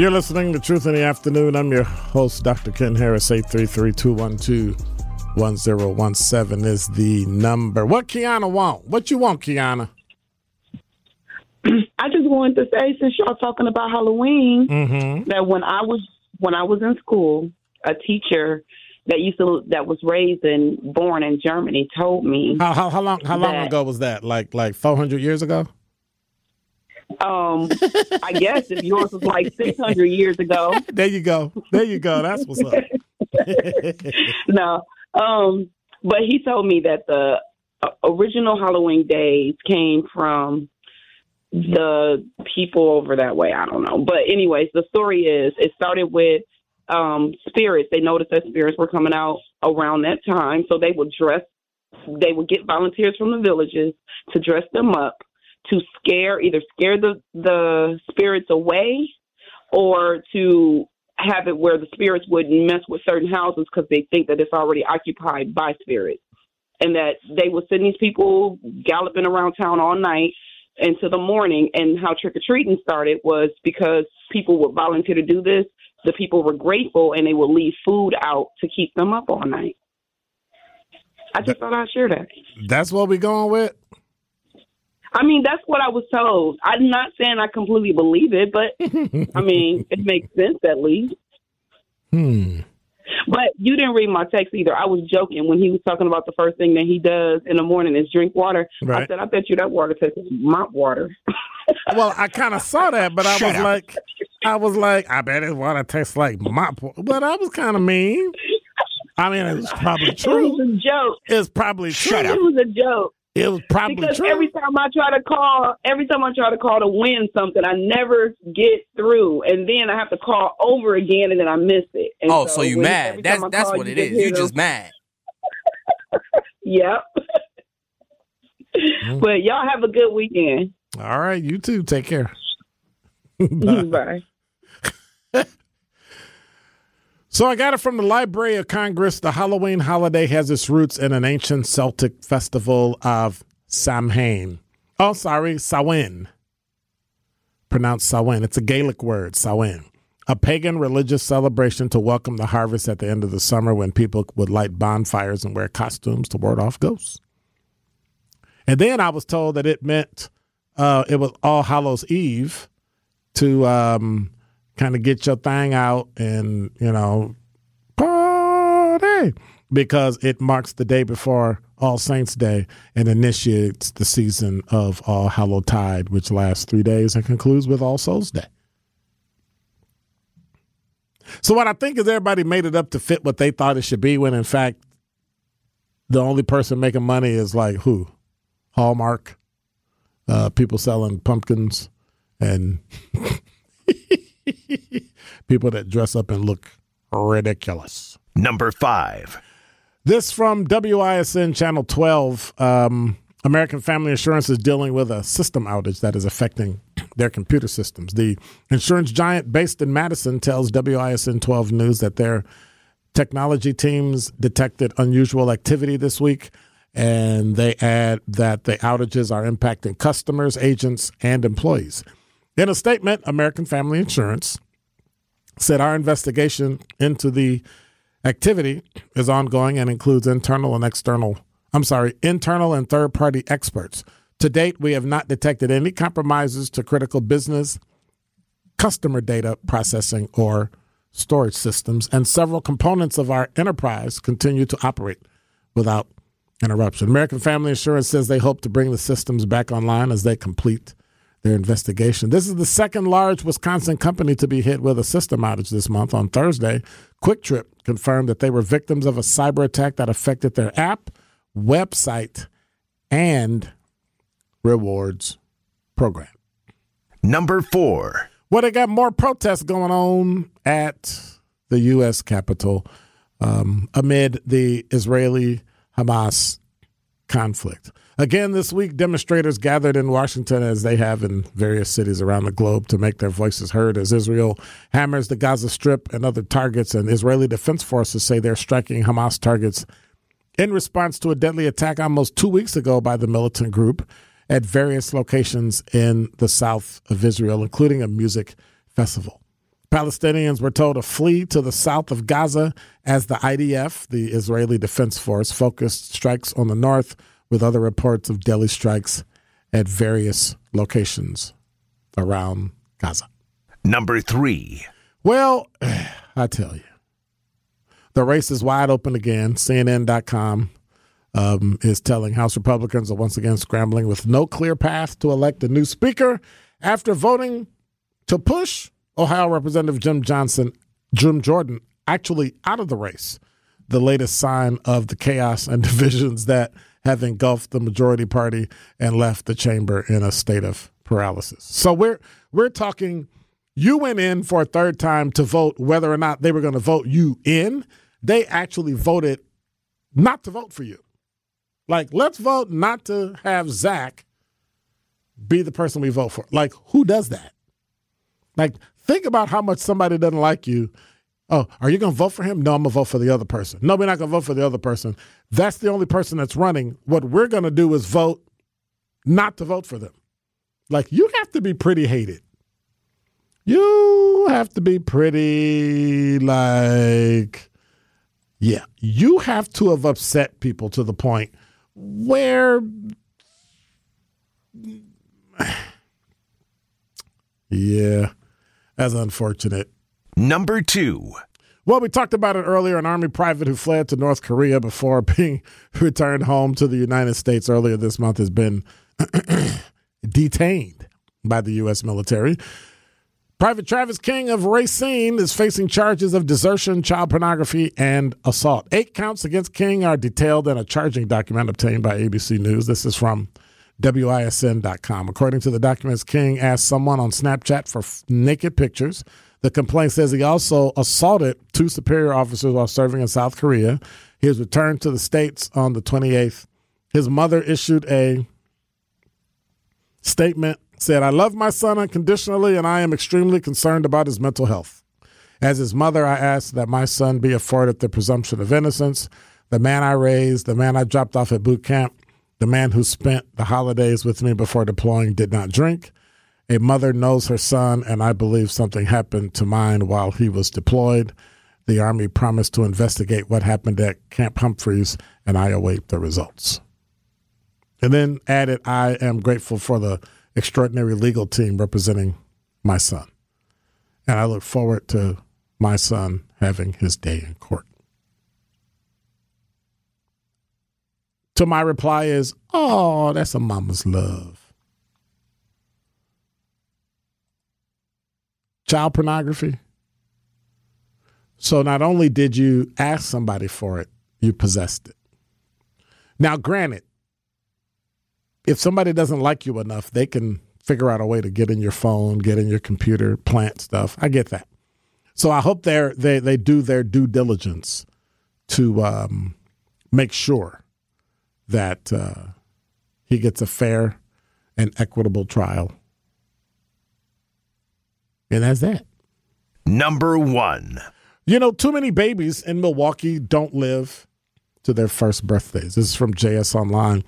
You're listening to Truth in the Afternoon. I'm your host, Dr. Ken Harris. 833-212-1017 is the number. What Kiana want? What you want, Kiana? I just wanted to say, since y'all talking about Halloween, Mm-hmm. that when I was when I was in school, a teacher that used to that was raised and born in Germany told me, How, how, how long how long ago was that? Like like 400 years ago? Um, I guess if yours was like six hundred years ago, There you go. There you go. That's what's up. no. Um, but he told me that the uh, original Halloween days came from the people over that way. I don't know. But anyways, the story is it started with um spirits. They noticed that spirits were coming out around that time, so they would dress they would get volunteers from the villages to dress them up to scare either scare the the spirits away or to have it where the spirits wouldn't mess with certain houses because they think that it's already occupied by spirits. And that they would send these people galloping around town all night into the morning. And how trick-or-treating started was because people would volunteer to do this the people were grateful and they would leave food out to keep them up all night. I just thought i'd share that. That's what we're going with? I mean, that's what I was told. I'm not saying I completely believe it, but I mean, it makes sense at least. Hmm. But you didn't read my text either. I was joking when he was talking about the first thing that he does in the morning is drink water. I said, I bet you that water tastes like mop water. Well, I kind of saw that, but I was like, I was like, I bet his water tastes like mop. wa-" But I was kind of mean. I mean, it's probably true. It was a joke. It's probably true. It was a joke. It was probably Because true. every time I try to call, every time I try to call to win something, I never get through, and then I have to call over again, and then I miss it. And Oh, so you when- mad? every That's that's call, what it just You them- just mad. Yep. Mm-hmm. but y'all have a good weekend. All right, you too. Take care. Bye. Bye. So I got it from the Library of Congress. The Halloween holiday has its roots in an ancient Celtic festival of Samhain. Oh, sorry, Samhain. Pronounced Samhain. It's a Gaelic word, Samhain. A pagan religious celebration to welcome the harvest at the end of the summer when people would light bonfires and wear costumes to ward off ghosts. And then I was told that it meant uh, it was All Hallows Eve to um, kind of get your thing out and you know party because it marks the day before All Saints Day and initiates the season of All Hallow Tide, which lasts three days and concludes with All Souls Day. So what I think is everybody made it up to fit what they thought it should be, when in fact the only person making money is like who? Hallmark, uh, people selling pumpkins, and people that dress up and look ridiculous. Number five. This from WISN Channel 12. Um, American Family Insurance is dealing with a system outage that is affecting their computer systems. The insurance giant based in Madison tells WISN 12 News that their technology teams detected unusual activity this week, and they add that the outages are impacting customers, agents, and employees. In a statement, American Family Insurance said our investigation into the activity is ongoing and includes internal and external, I'm sorry, internal and third party experts. To date, we have not detected any compromises to critical business, customer data processing, or storage systems, and several components of our enterprise continue to operate without interruption. American Family Insurance says they hope to bring the systems back online as they complete their investigation. This is the second large Wisconsin company to be hit with a system outage this month. On Thursday, Kwik Trip confirmed that they were victims of a cyber attack that affected their app, website, and rewards program. Number four. Well, they got more protests going on at the U.S. Capitol um, amid the Israeli Hamas conflict. Again, this week, demonstrators gathered in Washington, as they have in various cities around the globe, to make their voices heard as Israel hammers the Gaza Strip and other targets. And Israeli defense forces say they're striking Hamas targets in response to a deadly attack almost two weeks ago by the militant group at various locations in the south of Israel, including a music festival. Palestinians were told to flee to the south of Gaza as the IDF, the Israeli Defense Force, focused strikes on the north, with other reports of deadly strikes at various locations around Gaza. Number three. Well, I tell you, the race is wide open again. CNN.com um, is telling House Republicans are once again scrambling with no clear path to elect a new speaker after voting to push Ohio Representative Jim Johnson, Jim Jordan, actually out of the race. The latest sign of the chaos and divisions that have engulfed the majority party and left the chamber in a state of paralysis. So we're we're talking you went in for a third time to vote whether or not they were going to vote you in. They actually voted not to vote for you. Like, let's vote not to have Zach be the person we vote for. Like, who does that? Like, think about how much somebody doesn't like you. Oh, are you going to vote for him? No, I'm going to vote for the other person. No, we're not going to vote for the other person. That's the only person that's running. What we're going to do is vote not to vote for them. Like, you have to be pretty hated. You have to be pretty, like, yeah, you have to have upset people to the point where yeah, that's unfortunate. Number two. Well, we talked about it earlier. An Army private who fled to North Korea before being returned home to the United States earlier this month has been detained by the U.S. military. Private Travis King of Racine is facing charges of desertion, child pornography, and assault. Eight counts against King are detailed in a charging document obtained by ABC News. This is from WISN.com. According to the documents, King asked someone on Snapchat for f- naked pictures. The complaint says he also assaulted two superior officers while serving in South Korea. He was returned to the States on the 28th. His mother issued a statement said, I love my son unconditionally and I am extremely concerned about his mental health. As his mother, I ask that my son be afforded the presumption of innocence. The man I raised, the man I dropped off at boot camp, the man who spent the holidays with me before deploying did not drink. A mother knows her son, and I believe something happened to mine while he was deployed. The Army promised to investigate what happened at Camp Humphreys, and I await the results. And then added, I am grateful for the extraordinary legal team representing my son. And I look forward to my son having his day in court. to my reply is, oh, that's a mama's love. Child pornography. So not only did you ask somebody for it, you possessed it. Now, granted, if somebody doesn't like you enough, they can figure out a way to get in your phone, get in your computer, plant stuff. I get that. So I hope they they they do their due diligence to um, make sure that uh, he gets a fair and equitable trial. And that's that. Number one. You know, too many babies in Milwaukee don't live to their first birthdays. This is from JS Online.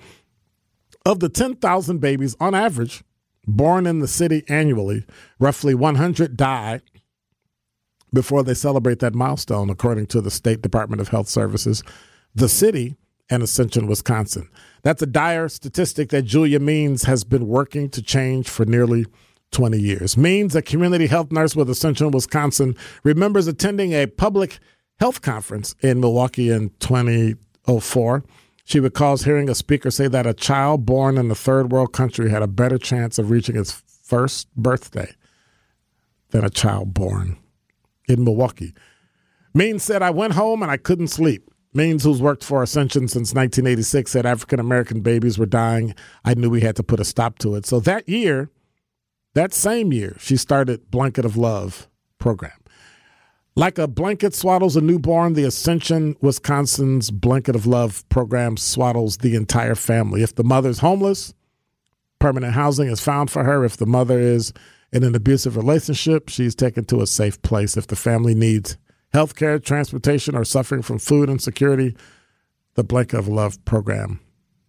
Of the 10,000 babies on average born in the city annually, roughly 100 die before they celebrate that milestone, according to the State Department of Health Services, the city, and Ascension, Wisconsin. That's a dire statistic that Julia Means has been working to change for nearly 20 years. Means, a community health nurse with Ascension, Wisconsin, remembers attending a public health conference in Milwaukee in 2004. She recalls hearing a speaker say that a child born in a third world country had a better chance of reaching its first birthday than a child born in Milwaukee. Means said, I went home and I couldn't sleep. Means, who's worked for Ascension since 1986, said African American babies were dying. I knew we had to put a stop to it. So that year, that same year, she started Blanket of Love program. Like a blanket swaddles a newborn, the Ascension, Wisconsin's Blanket of Love program swaddles the entire family. If the mother's homeless, permanent housing is found for her. If the mother is in an abusive relationship, she's taken to a safe place. If the family needs health care, transportation, or suffering from food insecurity, the Blanket of Love program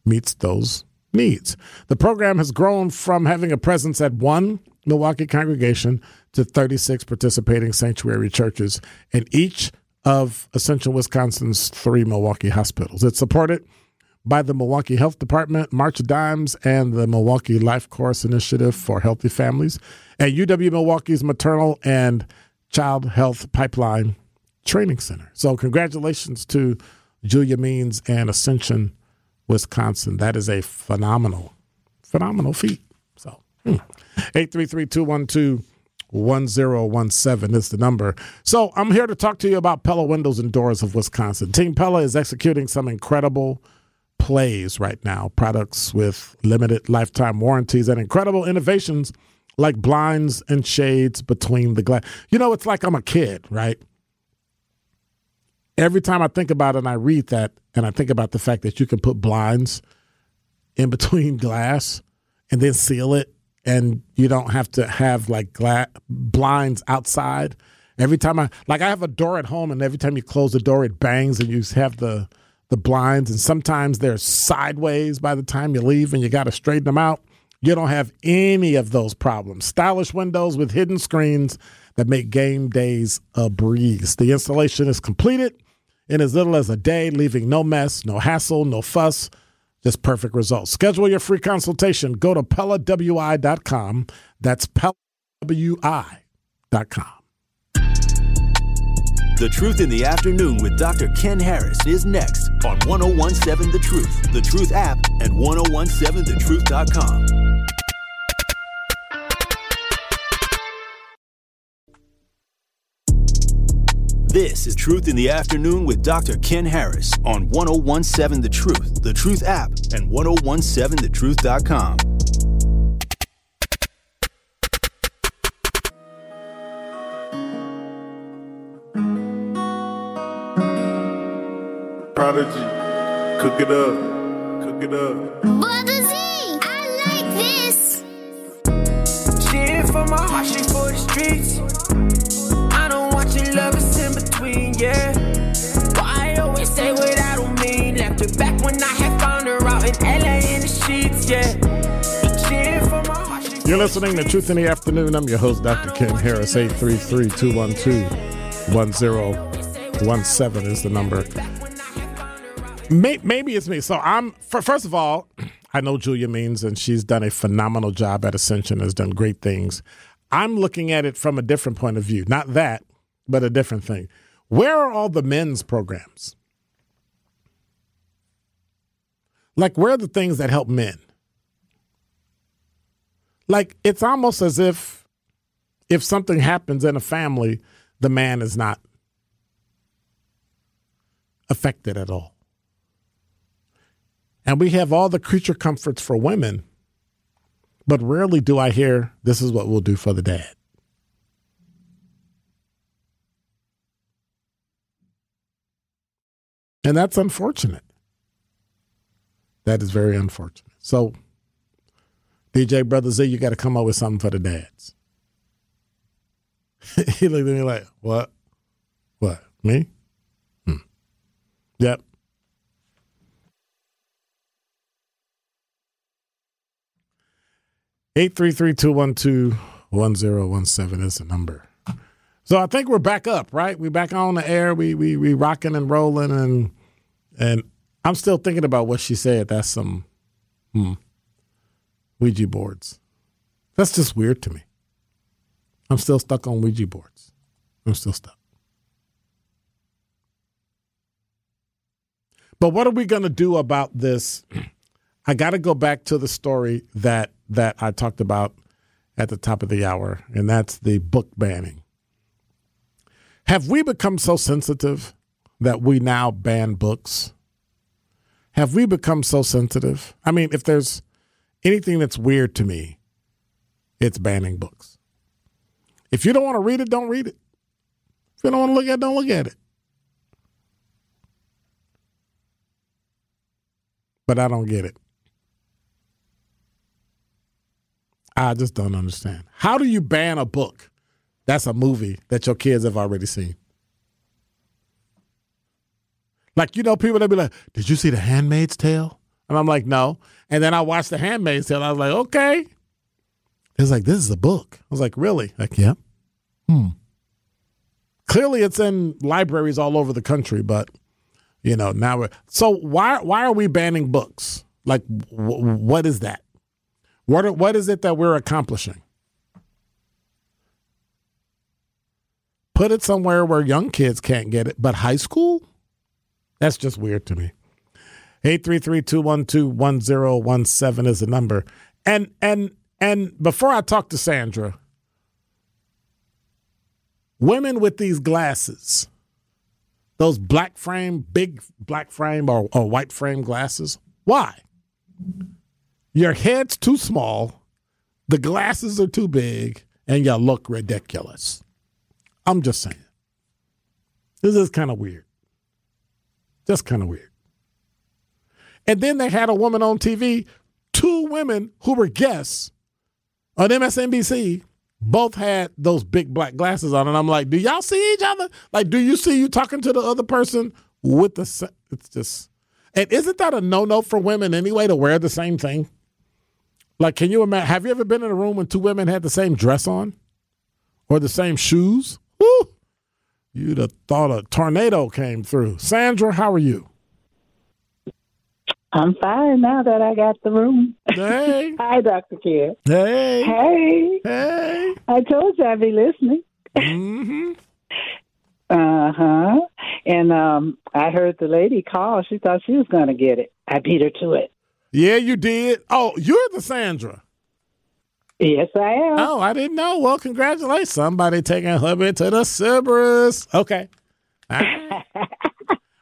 meets those needs. The program has grown from having a presence at one Milwaukee congregation to 36 participating sanctuary churches in each of Ascension Wisconsin's three Milwaukee hospitals. It's supported by the Milwaukee Health Department, March of Dimes, and the Milwaukee Life Course Initiative for Healthy Families, and UW Milwaukee's Maternal and Child Health Pipeline Training Center. So, congratulations to Julia Means and Ascension, Wisconsin. That is a phenomenal, phenomenal feat. So, hmm. 833 212 1017 is the number. So, I'm here to talk to you about Pella Windows and Doors of Wisconsin. Team Pella is executing some incredible plays right now, products with limited lifetime warranties and incredible innovations like blinds and shades between the glass. You know, it's like I'm a kid, right? Every time I think about it and I read that and I think about the fact that you can put blinds in between glass and then seal it and you don't have to have like gla- blinds outside. Every time I like I have a door at home and every time you close the door it bangs and you have the the blinds and sometimes they're sideways by the time you leave and you got to straighten them out. You don't have any of those problems. Stylish windows with hidden screens that make game days a breeze. The installation is completed in as little as a day, leaving no mess, no hassle, no fuss, just perfect results. Schedule your free consultation. Go to PellaWI.com. That's PellaWI.com. The Truth in the Afternoon with Dr. Ken Harris is next on 1017 The Truth, The Truth app, and 1017thetruth.com. This is Truth in the Afternoon with Dr. Ken Harris on 1017 The Truth, The Truth app, and 1017thetruth.com. Prodigy, cook it up, cook it up. Brotha Z, I like this. She ain't for my heart, she for the streets. You're listening to Truth in the Afternoon. I'm your host, Dr. Ken Harris. 833 212 1017 is the number. Maybe it's me. So I'm, first of all, I know Julia Means, and she's done a phenomenal job at Ascension, has done great things. I'm looking at it from a different point of view. Not that, but a different thing. Where are all the men's programs? Like, where are the things that help men? Like, it's almost as if if something happens in a family, the man is not affected at all. And we have all the creature comforts for women, but rarely do I hear this is what we'll do for the dad. And that's unfortunate. That is very unfortunate. So, DJ Brotha Z, you got to come up with something for the dads. he looked at me like, what? What? Me? Hmm. Yep. Eight three three two one two one zero one seven is the number. So I think we're back up, right? We back on the air. We we we rocking and rolling, and and I'm still thinking about what she said. That's some hmm, Ouija boards. That's just weird to me. I'm still stuck on Ouija boards. I'm still stuck. But what are we going to do about this? I got to go back to the story that that I talked about at the top of the hour, and that's the book banning. Have we become so sensitive that we now ban books? Have we become so sensitive? I mean, if there's anything that's weird to me, it's banning books. If you don't want to read it, don't read it. If you don't want to look at it, don't look at it. But I don't get it. I just don't understand. How do you ban a book that's a movie that your kids have already seen? Like, you know, people that be like, Did you see The Handmaid's Tale? And I'm like, No. And then I watched The Handmaid's Tale. I was like, Okay. It's like, This is a book. I was like, Really? Like, yeah. Hmm. Clearly, it's in libraries all over the country, but you know now we're so why why are we banning books? Like, w- what is that? What are, what is it that we're accomplishing? Put it somewhere where young kids can't get it, but high school? That's just weird to me. 833-212-1017 is the number. And and and before I talk to Sandra, women with these glasses, those black frame, big black frame or, or white frame glasses, why? Your head's too small, the glasses are too big, and you look ridiculous. I'm just saying. This is kind of weird. Just kind of weird. And then they had a woman on TV, two women who were guests on MSNBC, both had those big black glasses on. And I'm like, do y'all see each other? Like, do you see you talking to the other person with the. It's just. And isn't that a no no for women anyway to wear the same thing? Like, can you imagine? Have you ever been in a room when two women had the same dress on or the same shoes? Woo! You'd have thought a tornado came through. Sandra, how are you? I'm fine now that I got the room. Hey. Hi, Dr. Kidd. Hey. Hey. Hey. I told you I'd be listening. Mm-hmm. Uh huh. And um, I heard the lady call. She thought she was going to get it. I beat her to it. Yeah, you did. Oh, you're the Sandra. Yes, I am. Oh, I didn't know. Well, congratulations. Somebody taking hubby to the Sybaris. Okay.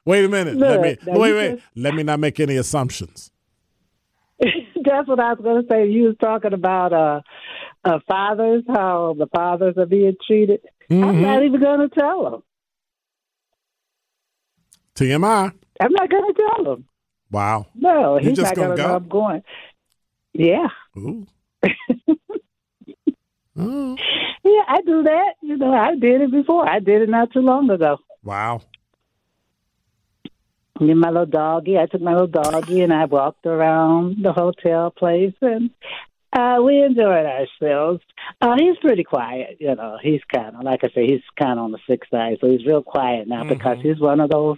Wait a minute. Let me Look, wait, wait. just- Let me not make any assumptions. That's what I was going to say. You was talking about uh, uh, fathers, how the fathers are being treated. I'm Mhm. not even going to tell them. TMI. I'm not going to tell them. Wow. No, You he's just not going to go? know I'm going. Yeah. Ooh. Oh, Yeah, I do that. You know, I did it before. I did it not too long ago. wow. Me my little doggy. I took my little doggy and I walked around the hotel place and uh, we enjoyed ourselves. Uh, he's pretty quiet, you know. He's kind of, like I say, he's kind of on the sick side, so he's real quiet now because he's one of those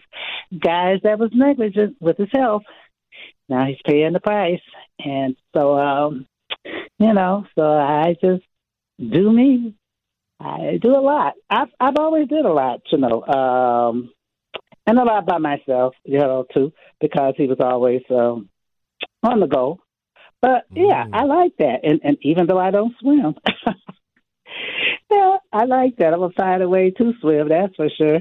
guys that was negligent with his health. Now he's paying the price, and so um, you know, so I just do me. I do a lot. I've I've always did a lot, you know. Um, and a lot by myself, you know, too, because he was always um, on the go. But yeah, I like that. And and even though I don't swim, yeah, I like that. I'm gonna find a way to swim. That's for sure.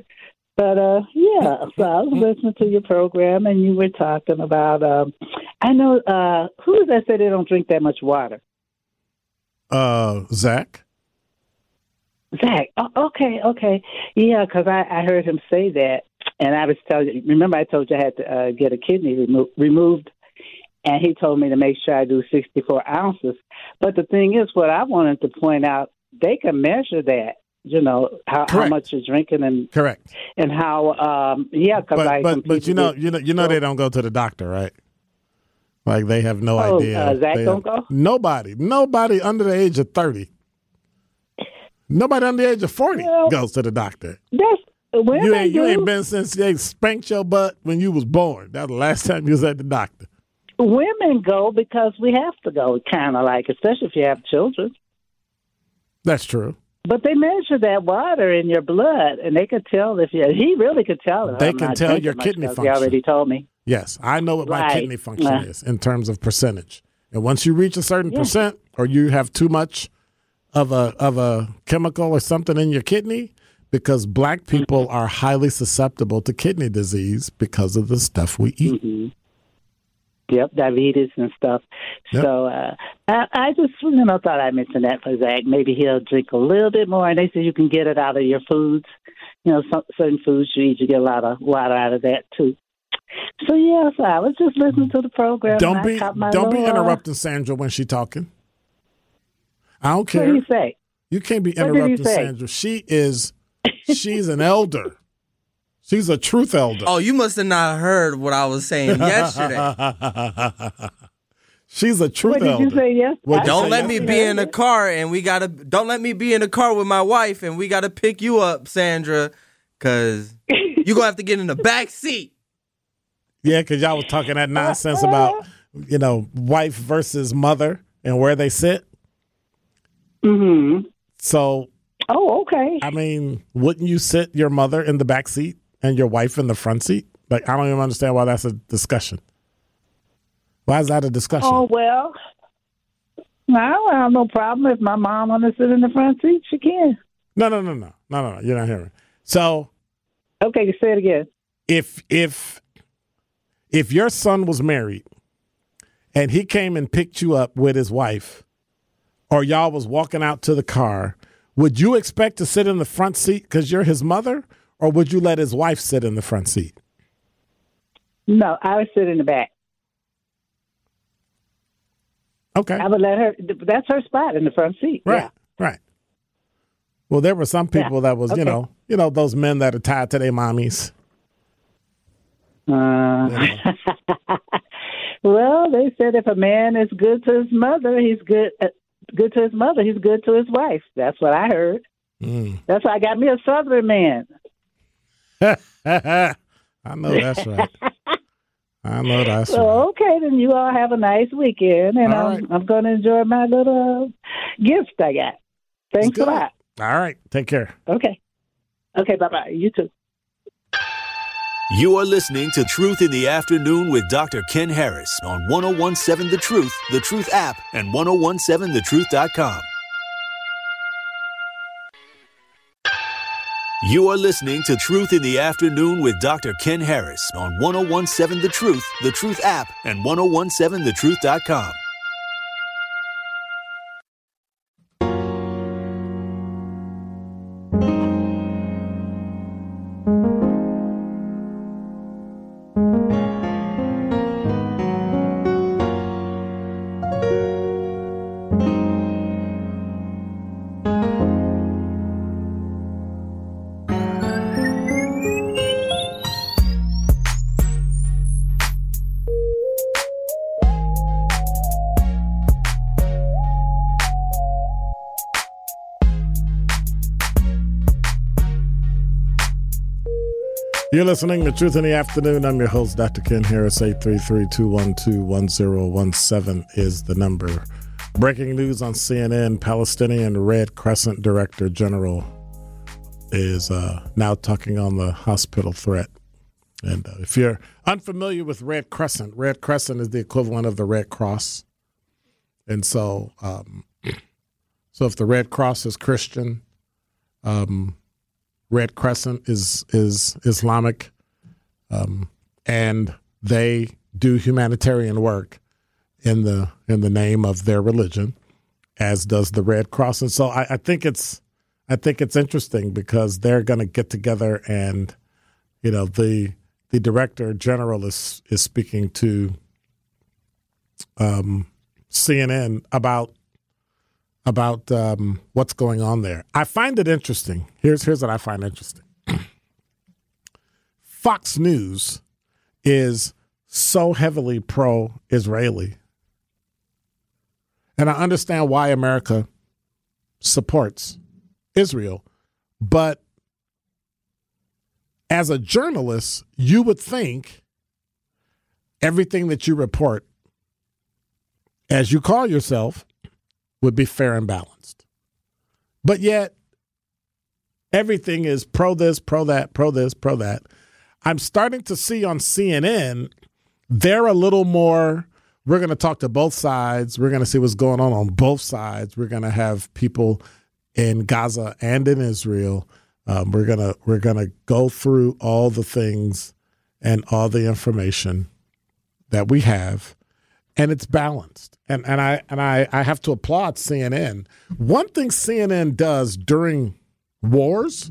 But uh, yeah, so I was listening to your program, and you were talking about. Um, I know uh, who is that said they don't drink that much water. Uh, Zach. Zach. Oh, okay, okay, yeah, because I, I heard him say that, and I was telling you. Remember, I told you I had to uh, get a kidney remo- removed, and he told me to make sure I do 64 ounces. But the thing is, what I wanted to point out, they can measure that. You know how, how much you're drinking and Correct. and how um yeah because But I but but you know you know you know they don't go to the doctor, right? Like they have no Oh, idea. uh, Zach They don't have- go? Nobody, nobody under the age of thirty. Nobody under the age of forty Well, goes to the doctor. That's women You ain't you ain't been since they spanked your butt when you was born. That was the last time you was at the doctor. Women go because we have to go, kind of like, especially if you have children. That's true. But they measure that water in your blood, and they could tell if you. He really could tell. If They I'm can tell your kidney function. He already told me. Yes, I know what my kidney function Yeah. is in terms of percentage. And once you reach a certain Yeah. percent, or you have too much of a of a chemical or something in your kidney, because black people Mm-hmm. are highly susceptible to kidney disease because of the stuff we eat. hmm Yep, diabetes and stuff. Yep. So uh, I, I just, you know, thought I'd mention that for Zach. Maybe he'll drink a little bit more. And they say you can get it out of your foods. You know, some, certain foods you eat, you get a lot of water out of that too. So yeah, so I was just listening to the program. Don't be don't be little, uh, interrupting Sandra when she's talking. I don't care. What do you say? You can't be interrupting? Sandra. She is she's an elder. She's a truth elder. Oh, you must have not heard what I was saying yesterday. She's a truth What did elder. you say yesterday? What'd don't let me yesterday? be in a car and we gotta don't let me be in a car with my wife and we gotta pick you up, Sandra, cause you gonna have to get in the back seat. Yeah, because y'all was talking that nonsense about you know wife versus mother and where they sit. Mm-hmm. So Oh, okay. I mean, wouldn't you sit your mother in the back seat and your wife in the front seat? Like I don't even understand why that's a discussion. Why is that a discussion? Oh well, I have no problem if my mom want to sit in the front seat. She can. No, no, no, no, no, no, no. You're not hearing. So Okay, you say it again. if if if your son was married and he came and picked you up with his wife or y'all was walking out to the car would you expect to sit in the front seat because you're his mother or would you let his wife sit in the front seat No, I would sit in the back. okay I would let her. That's her spot in the front seat. right right well there were some people Yeah, that was you know you know those men that are tied to their mommies Yeah. Uh, well, they said if a man is good to his mother, he's good. Good to his mother, he's good to his wife. That's what I heard. Mm. That's why I got me a Southern man. i know that's right i know that's So right okay, then you all have a nice weekend, and All I'm right. I'm going to enjoy my little gift I got. Thanks a lot. all right take care Okay. Okay. Bye bye. You too. You are listening to Truth in the Afternoon with Dr. Ken Harris on 1017 The Truth, The Truth app, and 1017thetruth.com. You are listening to Truth in the Afternoon with Dr. Ken Harris on 1017 The Truth, The Truth app, and 1017thetruth.com. You're listening to Truth in the Afternoon. I'm your host, Dr. Ken Harris. 833-212-1017 is the number. Breaking news on CNN, Palestinian Red Crescent Director General is uh, now talking on the hospital threat And uh, if you're unfamiliar with Red Crescent, Red Crescent is the equivalent of the Red Cross. And so, um, so if the Red Cross is Christian, um, Red Crescent is is Islamic, um, and they do humanitarian work in the in the name of their religion, as does the Red Cross. And so I, I think it's I think it's interesting because they're going to get together and you know the the director general is is speaking to um, CNN about about um, what's going on there. I find it interesting. Here's here's what I find interesting. Fox News is so heavily pro-Israeli, and I understand why America supports Israel, but as a journalist, you would think everything that you report, as you call yourself, would be fair and balanced. But yet, everything is pro this, pro that, pro this, pro that. I'm starting to see on CNN, they're a little more. We're going to talk to both sides. We're going to see what's going on on both sides. We're going to have people in Gaza and in Israel um, we're gonna we're gonna go through all the things and all the information that we have, and it's balanced. And and I and I, I have to applaud CNN. One thing CNN does during wars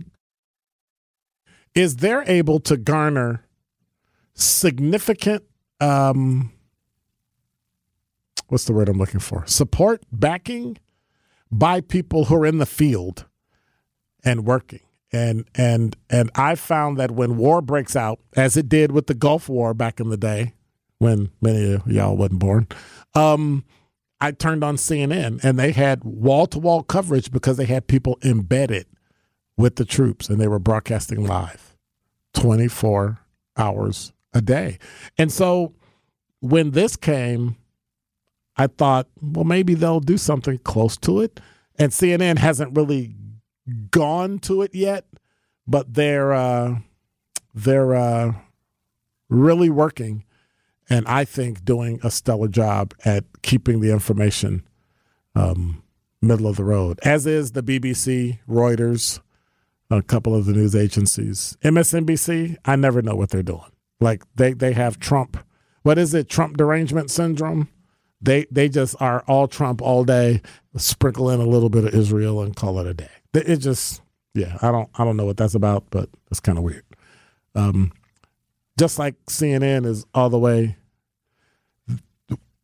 is they're able to garner significant um, what's the word I'm looking for? Support, backing by people who are in the field and working and and and I found that when war breaks out, as it did with the Gulf War back in the day, when many of y'all wasn't born, um, I turned on CNN and they had wall to wall coverage because they had people embedded with the troops and they were broadcasting live, twenty four hours a day, and so when this came, I thought, well, maybe they'll do something close to it, and CNN hasn't really gone to it yet, but they're uh, they're uh, really working, and I think doing a stellar job at keeping the information um, middle of the road. As is the BBC, Reuters, a couple of the news agencies, MSNBC. I never know what they're doing. Like they they have Trump. What is it? Trump derangement syndrome. They they just are all Trump all day, sprinkle in a little bit of Israel and call it a day. It just, yeah, I don't, I don't know what that's about, but it's kind of weird. Um, just like CNN is all the way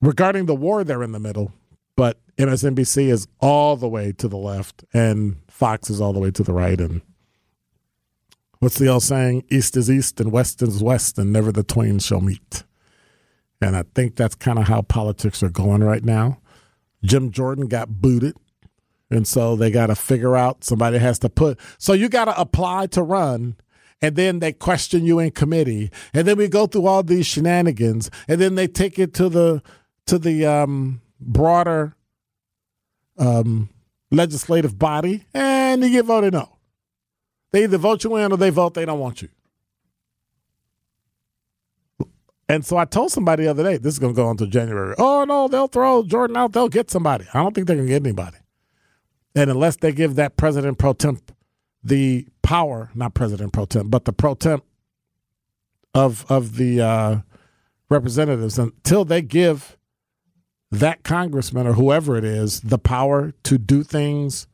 regarding the war, they're in the middle, but MSNBC is all the way to the left, and Fox is all the way to the right. And what's the old saying? East is east, and west is west, and never the twain shall meet. And I think that's kind of how politics are going right now. Jim Jordan got booted and so they got to figure out somebody has to put. So you got to apply to run. And then they question you in committee. And then we go through all these shenanigans. And then they take it to the to the um, broader um, legislative body. And you get voted no. They either vote you in or they vote they don't want you. And so I told somebody the other day, this is going to go on to January. Oh, no, they'll throw Jordan out. They'll get somebody. I don't think they're going to get anybody. And unless they give that president pro temp the power, not president pro temp, but the pro temp of of the uh, representatives, until they give that congressman or whoever it is the power to do things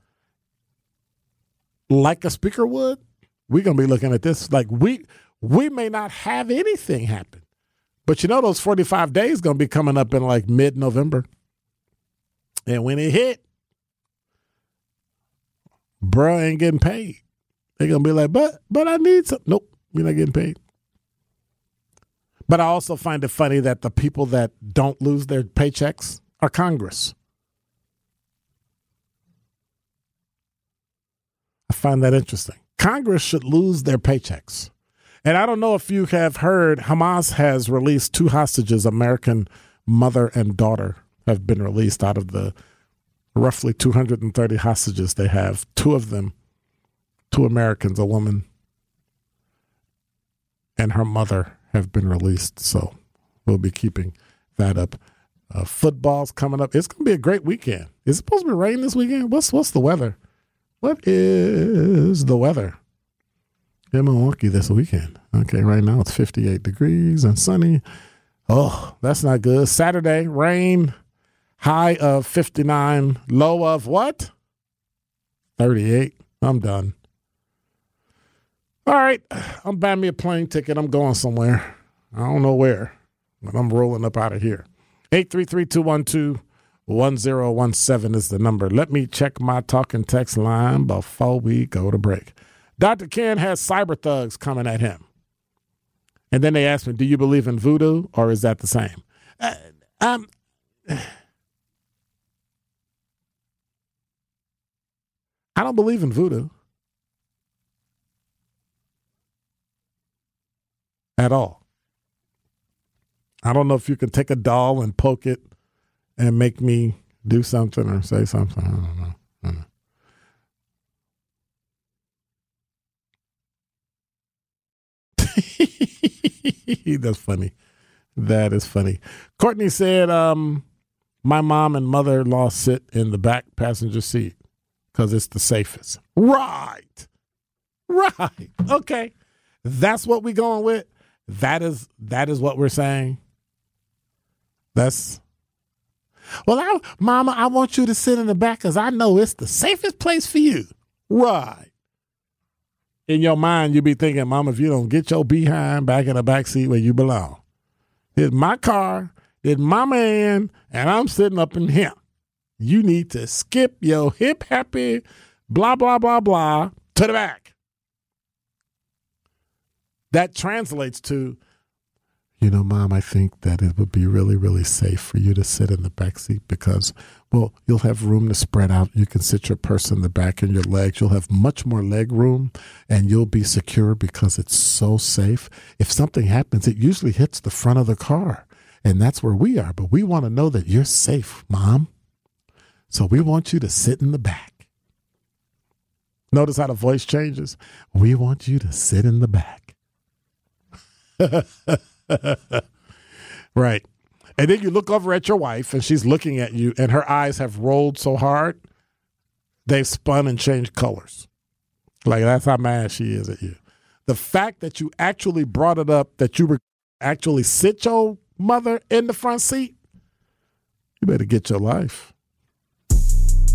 like a speaker would, we're gonna be looking at this like we we may not have anything happen. But you know those 45 days gonna be coming up in like mid November. And when it hit, bro ain't getting paid. They're gonna be like, but but I need some. Nope, you're not getting paid. But I also find it funny that the people that don't lose their paychecks are Congress. I find that interesting. Congress should lose their paychecks. And I don't know if you have heard, Hamas has released two hostages, American mother and daughter, have been released out of the roughly 230 hostages they have. Two of them, two Americans, a woman and her mother have been released. So we'll be keeping that up. Uh, football's coming up. It's going to be a great weekend. Is it supposed to be rain this weekend? What's what's the weather? What is the weather in Milwaukee this weekend? Okay, right now it's 58 degrees and sunny. Oh, that's not good. Saturday, rain, high of 59, low of what? 38. I'm done. All right, I'm buying me a plane ticket. I'm going somewhere. I don't know where, but I'm rolling up out of here. 833 212 1017 is the number. Let me check my talking text line before we go to break. Dr. Ken has cyber thugs coming at him. And then they asked me, Do you believe in voodoo or is that the same? Uh, um, I don't believe in voodoo at all. I don't know if you can take a doll and poke it and make me do something or say something. I don't know. I don't know. That's funny. That is funny. Courtney said, um, my mom and mother in law sit in the back passenger seat because it's the safest. Right. Right. Okay. That's what we're going with. That is that is what we're saying. That's well, I, Mama, I want you to sit in the back because I know it's the safest place for you. Right. In your mind, you be thinking, Mama, if you don't get your behind back in the back seat where you belong, it's my car, it's my man, and I'm sitting up in here. You need to skip your hip happy, blah, blah, blah, blah to the back. That translates to you know, mom, I think that it would be really, really safe for you to sit in the back seat because, well, you'll have room to spread out. You can sit your purse in the back and your legs. You'll have much more leg room and you'll be secure because it's so safe. If something happens, it usually hits the front of the car. And that's where we are. But we want to know that you're safe, mom. So we want you to sit in the back. Notice how the voice changes. We want you to sit in the back. right. And then you look over at your wife and she's looking at you and her eyes have rolled so hard, they've spun and changed colors. Like that's how mad she is at you. The fact that you actually brought it up that you were actually sit your mother in the front seat, you better get your life.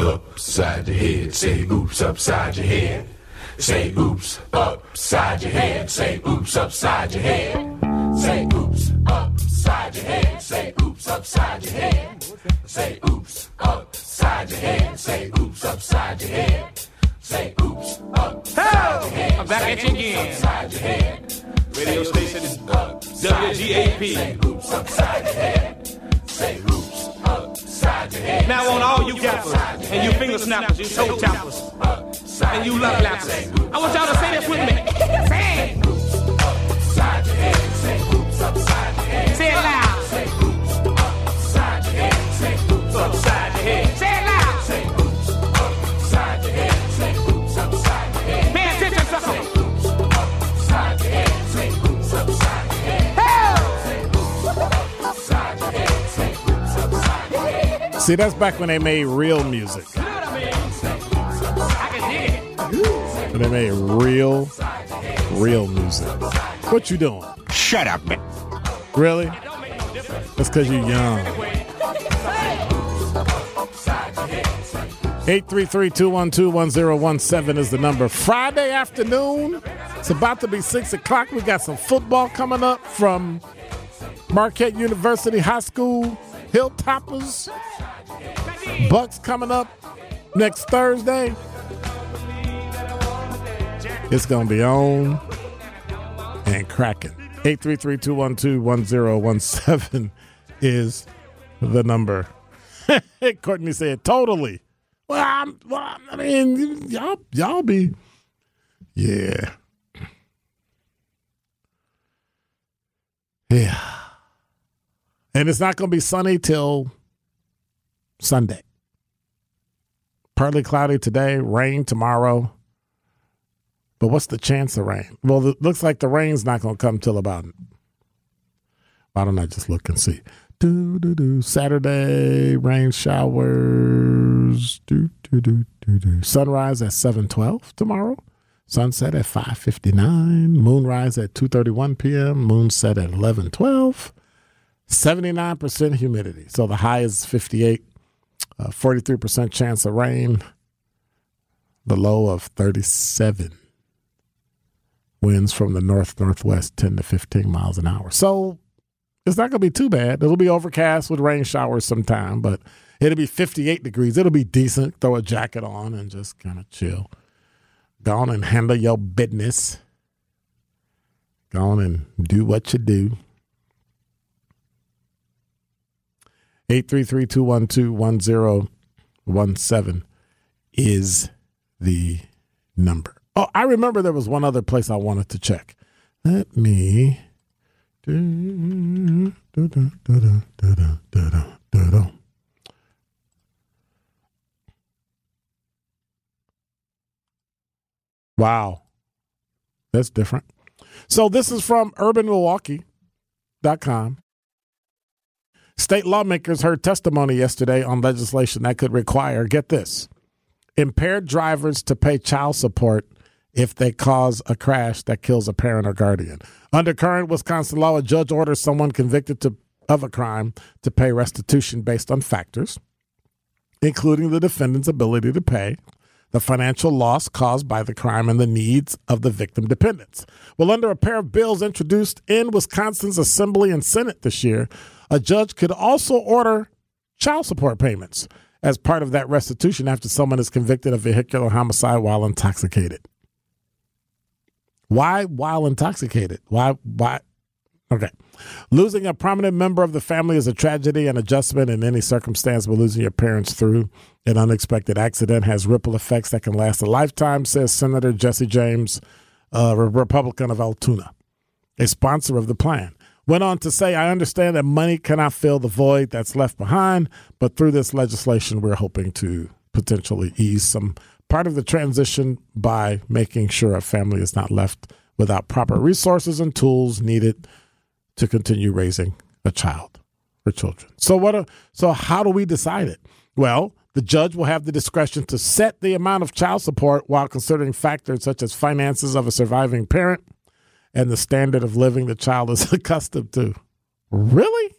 oops upside your head. Say oops upside your head. Say oops upside your head. Say oops upside your head. Say oops upside your head. Say oops upside your head. Say oops upside your head. Say oops upside your head. Say oops upside your head. I'm back at you again. Upside your head. Radio station is WGAP. Say oops upside your head. Say oops upside your head. Now on all you gappers and you finger snappers, you toe tappers, and you love lappers. I want y'all to say this with me. Say it. Loud. See, that's back when they made real music. I can dig it. When they made real, real music. What you doing? Shut up, man. Really? That's because you're young. 833-212-1017 is the number. Friday afternoon. It's about to be 6 o'clock. We got some football coming up from Marquette University High School. Hilltoppers. Bucks coming up next Thursday. It's going to be on and cracking. 833-212-1017 is the number. Courtney said, totally. Well, I'm, well, I mean, y'all, y'all be, yeah. Yeah. And it's not going to be sunny till Sunday. Partly cloudy today, rain tomorrow. But what's the chance of rain? Well, it looks like the rain's not going to come till about. Why don't I just look and see? Do, do, do. Saturday, rain showers. Do, do, do, do, do. Sunrise at 712 tomorrow. Sunset at 559. Moonrise at 231 p.m. Moonset at 1112. 79% humidity. So the high is 58. Uh, 43% chance of rain. The low of 37 winds from the north northwest 10 to 15 miles an hour. So it's not going to be too bad. It'll be overcast with rain showers sometime, but it'll be 58 degrees. It'll be decent. Throw a jacket on and just kind of chill. Go on and handle your business. Go on and do what you do. 833-212-1017 is the number. Oh, I remember there was one other place I wanted to check. Let me. Wow. That's different. So this is from urbanmilwaukee.com. State lawmakers heard testimony yesterday on legislation that could require, get this, impaired drivers to pay child support if they cause a crash that kills a parent or guardian. Under current Wisconsin law, a judge orders someone convicted to, of a crime to pay restitution based on factors, including the defendant's ability to pay, the financial loss caused by the crime, and the needs of the victim dependents. Well, under a pair of bills introduced in Wisconsin's Assembly and Senate this year, a judge could also order child support payments as part of that restitution after someone is convicted of vehicular homicide while intoxicated. Why while intoxicated? Why why okay. Losing a prominent member of the family is a tragedy and adjustment in any circumstance, but losing your parents through an unexpected accident has ripple effects that can last a lifetime, says Senator Jesse James, a Republican of Altoona, a sponsor of the plan. Went on to say, I understand that money cannot fill the void that's left behind, but through this legislation, we're hoping to potentially ease some part of the transition by making sure a family is not left without proper resources and tools needed to continue raising a child or children. So what are, so how do we decide it? Well, the judge will have the discretion to set the amount of child support while considering factors such as finances of a surviving parent and the standard of living the child is accustomed to. Really?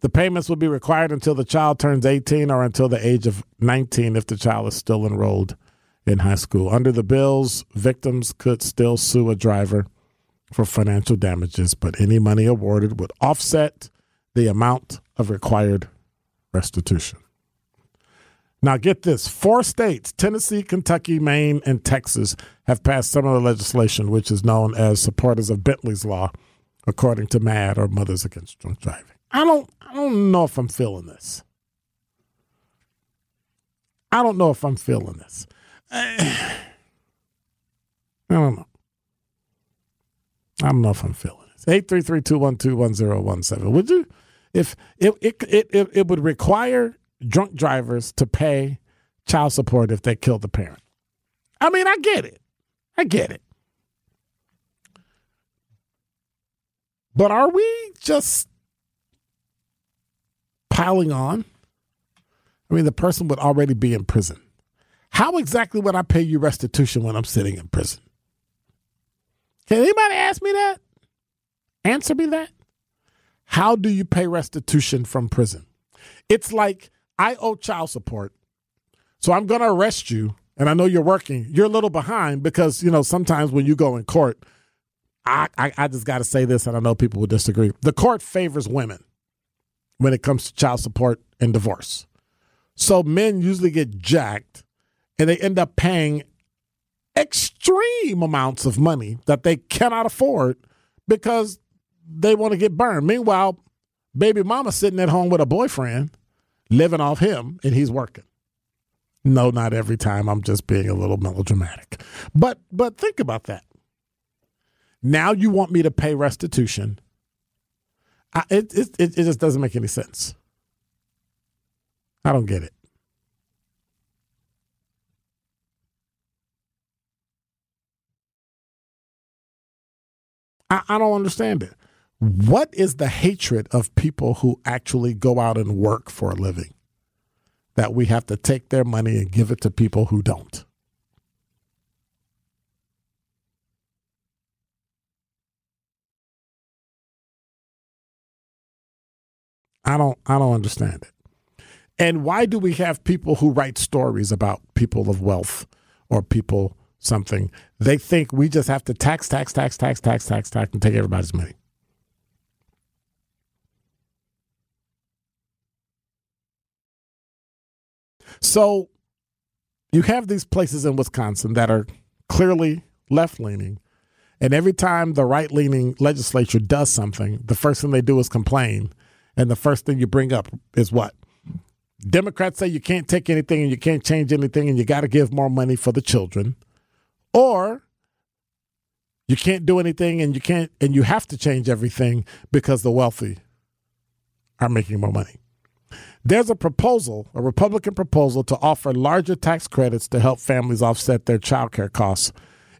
The payments will be required until the child turns 18 or until the age of 19 if the child is still enrolled in high school. Under the bills, victims could still sue a driver for financial damages, but any money awarded would offset the amount of required restitution. Now, get this four states, Tennessee, Kentucky, Maine, and Texas, have passed similar legislation, which is known as supporters of Bentley's Law, according to MADD or Mothers Against Drunk Driving. I don't I don't know if I'm feeling this. I don't know if I'm feeling this. I, don't know. I don't know if I'm feeling this. 833-212-1017. Would you if it it, it it it would require drunk drivers to pay child support if they killed the parent. I mean, I get it. I get it. But are we just piling on, I mean, the person would already be in prison. How exactly would I pay you restitution when I'm sitting in prison? Can anybody ask me that? Answer me that. How do you pay restitution from prison? It's like I owe child support, so I'm going to arrest you, and I know you're working. You're a little behind because, you know, sometimes when you go in court, I, I, I just got to say this, and I know people will disagree. The court favors women when it comes to child support and divorce. So men usually get jacked and they end up paying extreme amounts of money that they cannot afford because they want to get burned. Meanwhile, baby mama sitting at home with a boyfriend, living off him, and he's working. No, not every time. I'm just being a little melodramatic. But but think about that. Now you want me to pay restitution. I, it, it it just doesn't make any sense. I don't get it. I, I don't understand it. What is the hatred of people who actually go out and work for a living? That we have to take their money and give it to people who don't. I don't I don't understand it. And why do we have people who write stories about people of wealth or people something? They think we just have to tax, tax, tax, tax, tax, tax, tax, and take everybody's money. So you have these places in Wisconsin that are clearly left leaning. And every time the right leaning legislature does something, the first thing they do is complain. And the first thing you bring up is what? Democrats say you can't take anything and you can't change anything and you got to give more money for the children. Or you can't do anything and you can't and you have to change everything because the wealthy are making more money. There's a proposal, a Republican proposal to offer larger tax credits to help families offset their child care costs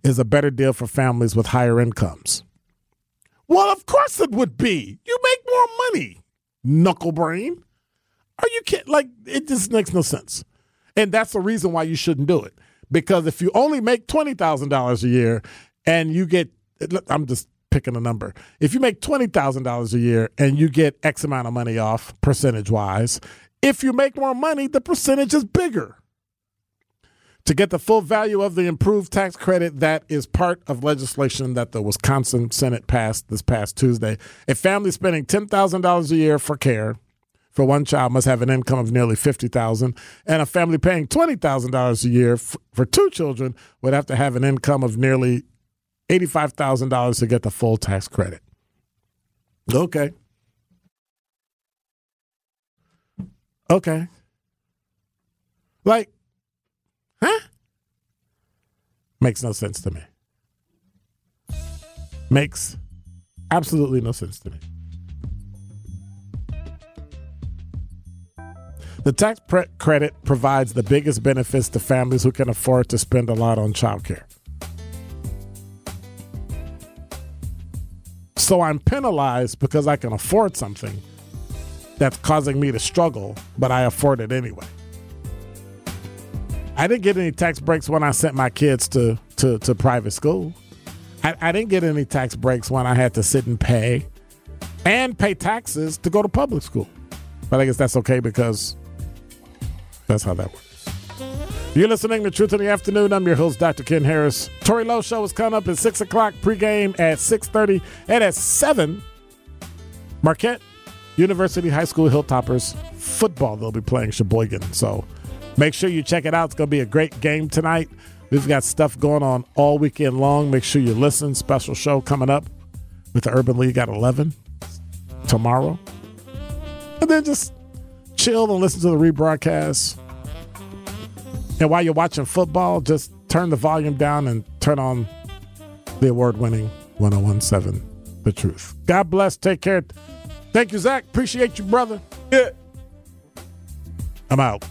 is a better deal for families with higher incomes. Well, of course it would be. You make more money, knuckle brain. Are you kidding? Like, it just makes no sense. And that's the reason why you shouldn't do it. Because if you only make $20,000 a year and you get, I'm just picking a number. If you make $20,000 a year and you get X amount of money off percentage wise, if you make more money, the percentage is bigger. To get the full value of the improved tax credit, that is part of legislation that the Wisconsin Senate passed this past Tuesday. A family spending $10,000 a year for care for one child must have an income of nearly 50000 and a family paying $20,000 a year for two children would have to have an income of nearly $85,000 to get the full tax credit. Okay. Okay. Like, huh? Makes no sense to me. Makes absolutely no sense to me. The tax pre- credit provides the biggest benefits to families who can afford to spend a lot on childcare. So I'm penalized because I can afford something that's causing me to struggle, but I afford it anyway. I didn't get any tax breaks when I sent my kids to, to, to private school. I, I didn't get any tax breaks when I had to sit and pay and pay taxes to go to public school. But I guess that's okay because that's how that works. You're listening to Truth in the Afternoon. I'm your host, Dr. Ken Harris. Tori Lowe Show is coming up at 6 o'clock, pregame at 6.30, and at 7, Marquette University High School Hilltoppers football. They'll be playing Sheboygan. So make sure you check it out. It's going to be a great game tonight. We've got stuff going on all weekend long. Make sure you listen. Special show coming up with the Urban League at 11 tomorrow. And then just chill and listen to the rebroadcast. And while you're watching football, just turn the volume down and turn on the award winning 1017 The Truth. God bless. Take care. Thank you, Zach. Appreciate you, brother. Yeah. I'm out.